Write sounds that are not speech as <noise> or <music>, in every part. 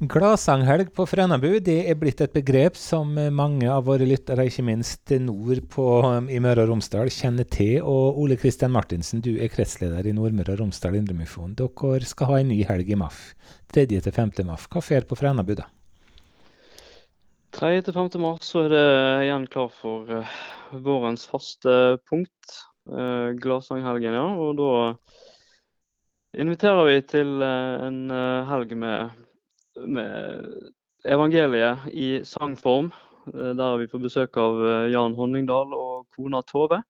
Gladsanghelg på Frænabu det er blitt et begrep som mange av våre lyttere, ikke minst nord på, i Møre og Romsdal, kjenner til. Og Ole Kristian Martinsen, du er kretsleder i Nordmøre og Romsdal Indremifon. Dere skal ha en ny helg i MAF. 3. til 5. MAF. Hva skjer på Frænabu da? 3. til 5. mars så er det igjen klar for uh, vårens faste punkt. Uh, Gladsanghelgen, ja. Og da inviterer vi til uh, en helg med med evangeliet i sangform. Der har vi fått besøk av eh, Jan Honningdal og kona Tove.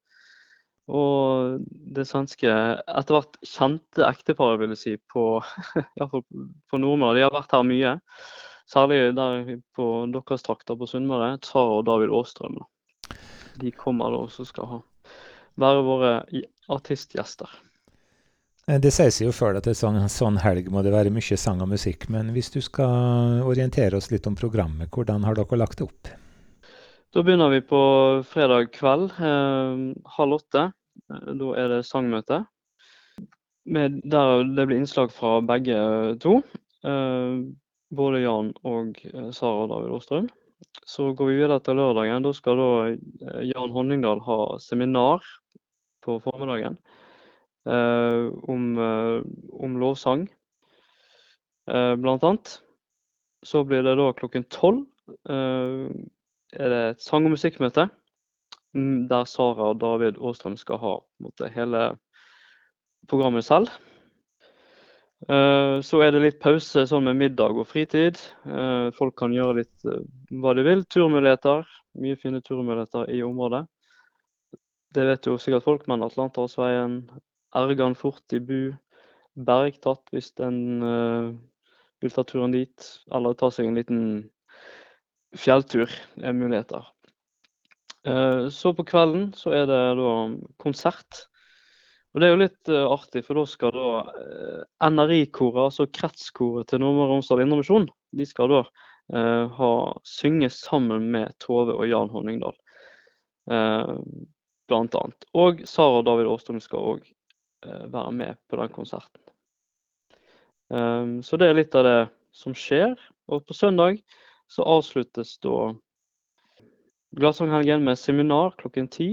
Og det svenske etter hvert kjente ekteparet, vil jeg si, på, <laughs> på Nordmøre. De har vært her mye. Særlig der på deres trakter på Sunnmøre. Tara og David Aastrøm. De kommer da og skal ha, være våre artistgjester. Eh, det sies jo før at en sånn, sånn, helg må det være mye sang og musikk. Men hvis du skal orientere oss litt om programmet, hvordan har dere lagt det opp? Da begynner vi på fredag kveld eh, halv åtte. Da er det sangmøte. Med, der det blir innslag fra begge to. Eh, både Jan og eh, Sara David Aastrøm. Så går vi videre til lørdagen. Da skal da eh, Jan Honningdal ha seminar på formiddagen. Eh, om, eh, om, lovsang, eh, blant annet. Så blir det da klokken tolv er det et sang- og musikkmøte mm, der Sara og David Aastrøm skal ha måte, hele programmet selv. Så er det litt pause sånn med middag og fritid. Folk kan gjøre litt hva de vil. Turmuligheter. Mye fine turmuligheter i området. Det vet jo sikkert folk, men Atlanterhavsveien, Ergan fort i bu. Bergtatt hvis en uh, vil ta turen dit. Eller ta seg en liten fjelltur er muligheter. Uh, så på kvelden så er det da konsert. Og Det er jo litt uh, artig, for da skal da NRI-koret, altså kretskoret til Nordmøre og Romsdal Indremisjon, de skal da ha synge sammen med Tove og Jan Honningdal. blant annet. Og Sara og David Åstrøm skal òg Eh, være med på den konserten. Um, så det er litt av det som skjer. Og på søndag så avsluttes da Gladsanghelgen med seminar klokken ti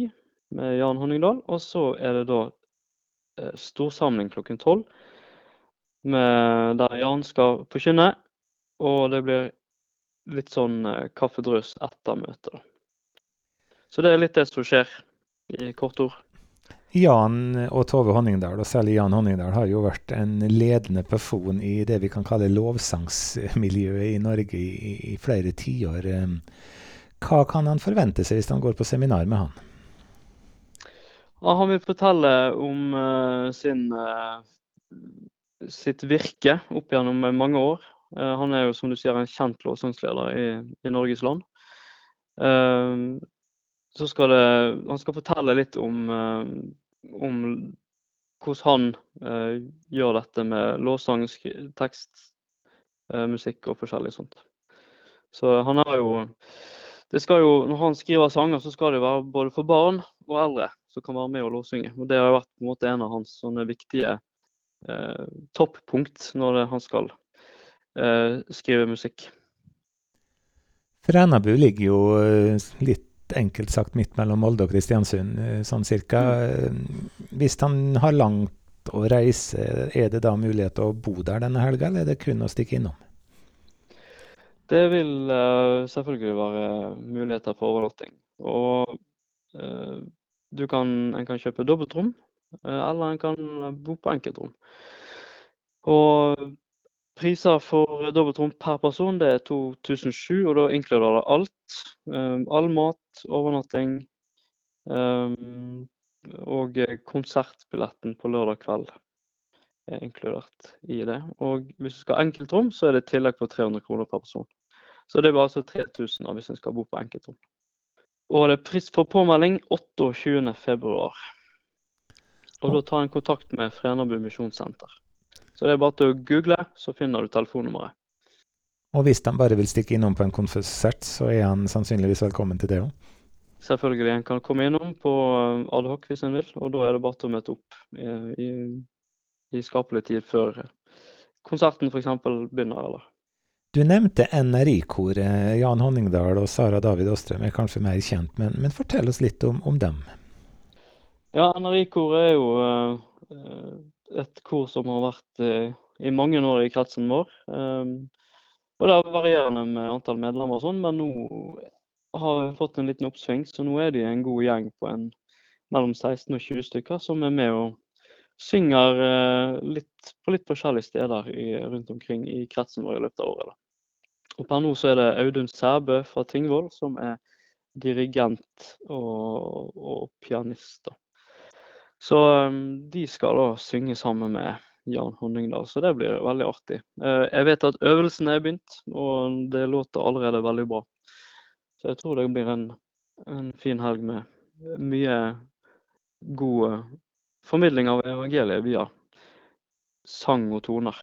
med Jan Honningdal. Og så er det da eh, storsamling klokken tolv der Jan skal forkynne. Og det blir litt sånn eh, kaffedrøs etter møtet. Så det er litt det som skjer i korte ord. Jan og Tove Honningdal, og særlig Jan Honningdal, har jo vært en ledende person i det vi kan kalle lovsangsmiljøet i Norge i, i flere tiår. Hva kan han forvente seg hvis han går på seminar med han? Han vil fortelle om uh, sin, uh, sitt virke opp gjennom mange år. Uh, han er jo som du sier en kjent lovsangsleder i, i Norges land. Så skal det, han skal fortelle litt om om hvordan han eh, gjør dette med lovsang, tekst, eh, musikk og forskjellig sånt. Så han har jo det skal jo, Når han skriver sanger, så skal det være både for barn og eldre som kan være med og lovsynge. Og Det har vært på en måte en av hans sånne viktige eh, toppunkt når han skal eh, skrive musikk. Frænabu ligger jo eh, litt enkelt sagt midt mellom Molde og Kristiansund, eh, sånn cirka. Mm. Hvis han har langt å reise, er det da mulighet til å bo der denne helga, eller er det kun å stikke innom? Det vil uh, selvfølgelig være muligheter for overnatting. Og uh, kan, en kan kjøpe dobbeltrom, uh, eller en kan bo på enkeltrom. Og Priser for dobbeltrom per person det er 2007, og da inkluderer det alt. Um, all mat, overnatting um, og konsertbilletten på lørdag kveld er inkludert i det. Og hvis du skal ha enkeltrom, så er det tillegg på 300 kroner per person. Så det blir altså 3000 hvis en skal bo på enkeltrom. Og det er pris for påmelding 28.2. Og da tar en kontakt med Frenabu misjonssenter. Så det er bare til å google, så finner du telefonnummeret. Og hvis de bare vil stikke innom på en konsert, så er han sannsynligvis velkommen til det òg? Selvfølgelig. En kan komme innom på eh, adhoc hvis en vil, og da er det bare til å møte opp i, i, i skapelig tid før konserten f.eks. begynner. eller? Du nevnte NRI-koret. Jan Honningdal og Sara David Åstrøm er kanskje mer kjent, men, men fortell oss litt om, om dem. Ja, NRI-koret er jo et kor som har vært uh, i mange år i kretsen vår. Um, og det er varierende med antall medlemmer og sånn, men nå har vi fått en liten oppsving. Så nå er de en god gjeng på en, mellom 16 og 20 stykker som er med og synger uh, litt, på litt forskjellige steder i, rundt omkring i kretsen vår i løpet av året. Da. Og per nå så er det Audun Sæbø fra Tingvoll som er dirigent og, og pianist. Da. Så um, de skal da synge sammen med Jan Honningdal, så det blir veldig artig. Uh, jeg vet at øvelsen er begynt, og det låter allerede veldig bra. Så jeg tror det blir en, en fin helg med mye god formidling av evangeliet via sang og toner.